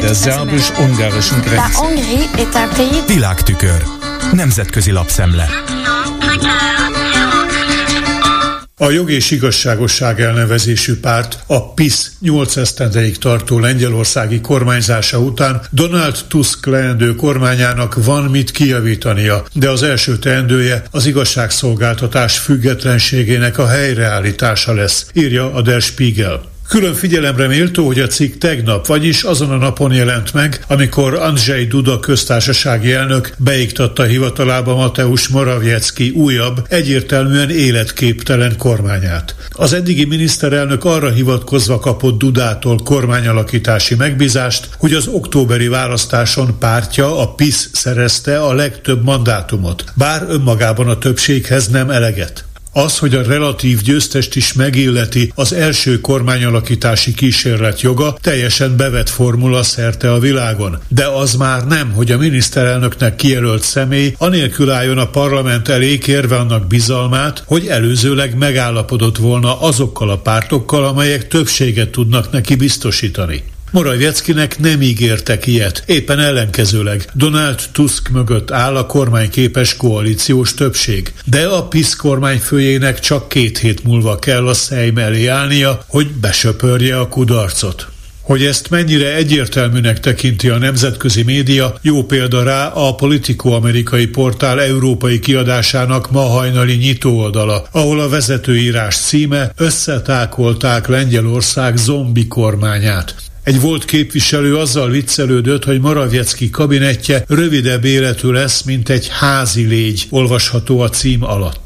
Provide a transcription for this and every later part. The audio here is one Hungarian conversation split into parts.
der szerbus-ungarischen Grenze. Világtükör. Nemzetközi lapszemle. A jog és igazságosság elnevezésű párt a PIS 8 esztendeig tartó lengyelországi kormányzása után Donald Tusk leendő kormányának van mit kijavítania, de az első teendője az igazságszolgáltatás függetlenségének a helyreállítása lesz, írja a Der Spiegel. Külön figyelemre méltó, hogy a cikk tegnap, vagyis azon a napon jelent meg, amikor Andrzej Duda köztársasági elnök beiktatta hivatalába Mateusz Morawiecki újabb, egyértelműen életképtelen kormányát. Az eddigi miniszterelnök arra hivatkozva kapott Dudától kormányalakítási megbízást, hogy az októberi választáson pártja, a PIS szerezte a legtöbb mandátumot, bár önmagában a többséghez nem eleget. Az, hogy a relatív győztest is megilleti az első kormányalakítási kísérlet joga, teljesen bevett formula szerte a világon. De az már nem, hogy a miniszterelnöknek kijelölt személy anélkül álljon a parlament elé kérve annak bizalmát, hogy előzőleg megállapodott volna azokkal a pártokkal, amelyek többséget tudnak neki biztosítani. Morawieckinek nem ígértek ilyet, éppen ellenkezőleg. Donald Tusk mögött áll a kormányképes koalíciós többség. De a PISZ kormányfőjének csak két hét múlva kell a Szejm elé állnia, hogy besöpörje a kudarcot. Hogy ezt mennyire egyértelműnek tekinti a nemzetközi média, jó példa rá a Politico amerikai portál európai kiadásának ma hajnali nyitóoldala, ahol a vezetőírás címe összetákolták Lengyelország zombi kormányát. Egy volt képviselő azzal viccelődött, hogy Morawiecki kabinetje rövidebb életű lesz, mint egy házi légy, olvasható a cím alatt.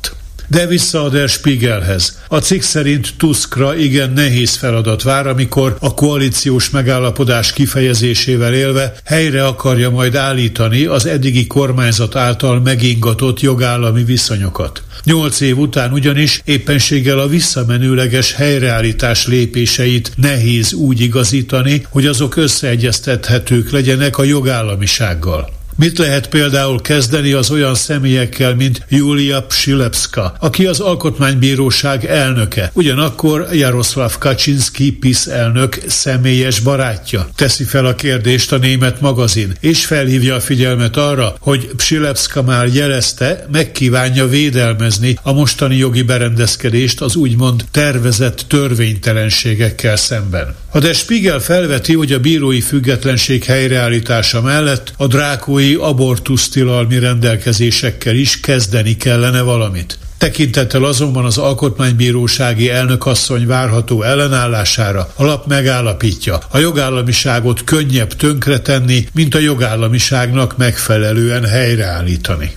De vissza a Der Spiegelhez. A cikk szerint Tuskra igen nehéz feladat vár, amikor a koalíciós megállapodás kifejezésével élve helyre akarja majd állítani az eddigi kormányzat által megingatott jogállami viszonyokat. Nyolc év után ugyanis éppenséggel a visszamenőleges helyreállítás lépéseit nehéz úgy igazítani, hogy azok összeegyeztethetők legyenek a jogállamisággal. Mit lehet például kezdeni az olyan személyekkel, mint Julia Psilepska, aki az Alkotmánybíróság elnöke, ugyanakkor Jaroszláv Kaczynski PIS elnök személyes barátja? Teszi fel a kérdést a német magazin, és felhívja a figyelmet arra, hogy Psilepska már jelezte, megkívánja védelmezni a mostani jogi berendezkedést az úgymond tervezett törvénytelenségekkel szemben. A Der Spiegel felveti, hogy a bírói függetlenség helyreállítása mellett a drákói európai abortusztilalmi rendelkezésekkel is kezdeni kellene valamit. Tekintettel azonban az alkotmánybírósági elnökasszony várható ellenállására a lap megállapítja, a jogállamiságot könnyebb tönkretenni, mint a jogállamiságnak megfelelően helyreállítani.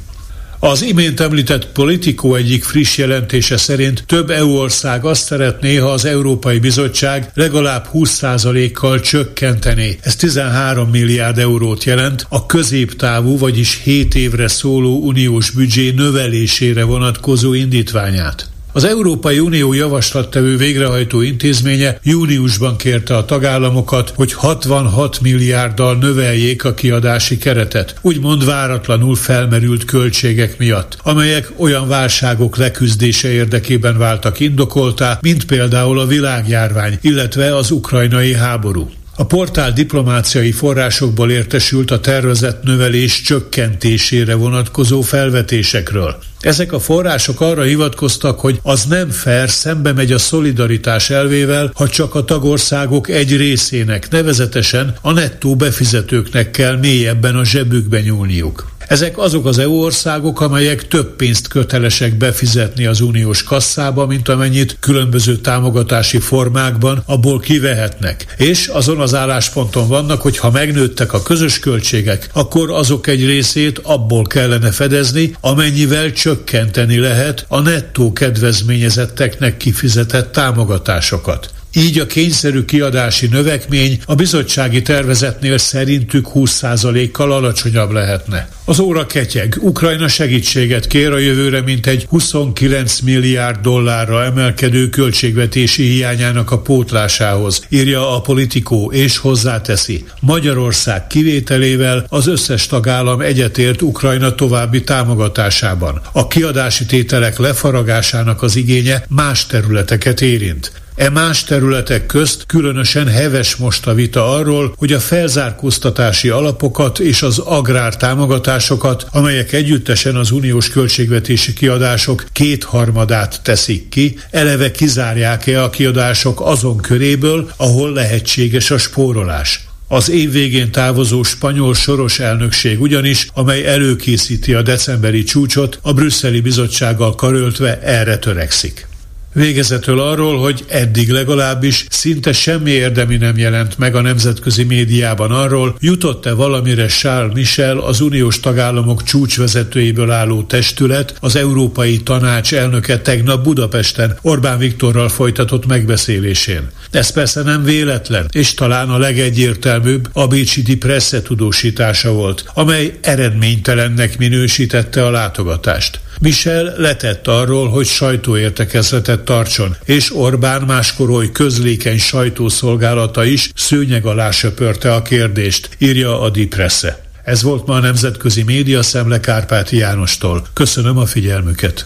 Az imént említett Politico egyik friss jelentése szerint több EU ország azt szeretné, ha az Európai Bizottság legalább 20%-kal csökkentené. Ez 13 milliárd eurót jelent a középtávú, vagyis 7 évre szóló uniós büdzsé növelésére vonatkozó indítványát. Az Európai Unió javaslattevő végrehajtó intézménye júniusban kérte a tagállamokat, hogy 66 milliárddal növeljék a kiadási keretet, úgymond váratlanul felmerült költségek miatt, amelyek olyan válságok leküzdése érdekében váltak indokoltá, mint például a világjárvány, illetve az ukrajnai háború. A portál diplomáciai forrásokból értesült a tervezett növelés csökkentésére vonatkozó felvetésekről. Ezek a források arra hivatkoztak, hogy az nem fair, szembe megy a szolidaritás elvével, ha csak a tagországok egy részének, nevezetesen a nettó befizetőknek kell mélyebben a zsebükbe nyúlniuk. Ezek azok az EU országok, amelyek több pénzt kötelesek befizetni az uniós kasszába, mint amennyit különböző támogatási formákban abból kivehetnek. És azon az állásponton vannak, hogy ha megnőttek a közös költségek, akkor azok egy részét abból kellene fedezni, amennyivel csökkenteni lehet a nettó kedvezményezetteknek kifizetett támogatásokat. Így a kényszerű kiadási növekmény a bizottsági tervezetnél szerintük 20%-kal alacsonyabb lehetne. Az óra ketyeg. Ukrajna segítséget kér a jövőre mintegy 29 milliárd dollárra emelkedő költségvetési hiányának a pótlásához, írja a politikó, és hozzáteszi. Magyarország kivételével az összes tagállam egyetért Ukrajna további támogatásában. A kiadási tételek lefaragásának az igénye más területeket érint. E más területek közt különösen heves most a vita arról, hogy a felzárkóztatási alapokat és az agrár támogatásokat, amelyek együttesen az uniós költségvetési kiadások kétharmadát teszik ki, eleve kizárják-e a kiadások azon köréből, ahol lehetséges a spórolás. Az év végén távozó spanyol soros elnökség ugyanis, amely előkészíti a decemberi csúcsot, a brüsszeli bizottsággal karöltve erre törekszik. Végezetül arról, hogy eddig legalábbis szinte semmi érdemi nem jelent meg a nemzetközi médiában arról, jutott-e valamire Charles Michel, az uniós tagállamok csúcsvezetőiből álló testület, az Európai Tanács elnöke tegnap Budapesten Orbán Viktorral folytatott megbeszélésén. Ez persze nem véletlen, és talán a legegyértelműbb a Bécsi Di Presse tudósítása volt, amely eredménytelennek minősítette a látogatást. Michel letett arról, hogy sajtóértekezletet tartson, és Orbán máskor oly közlékeny sajtószolgálata is szőnyeg alá söpörte a kérdést, írja a Dipresse. Ez volt ma a Nemzetközi Média Szemle Kárpáti Jánostól. Köszönöm a figyelmüket.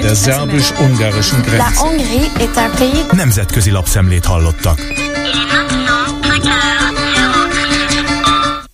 Der szerbus-ungarischen Grenze. Nemzetközi lapszemlét hallottak.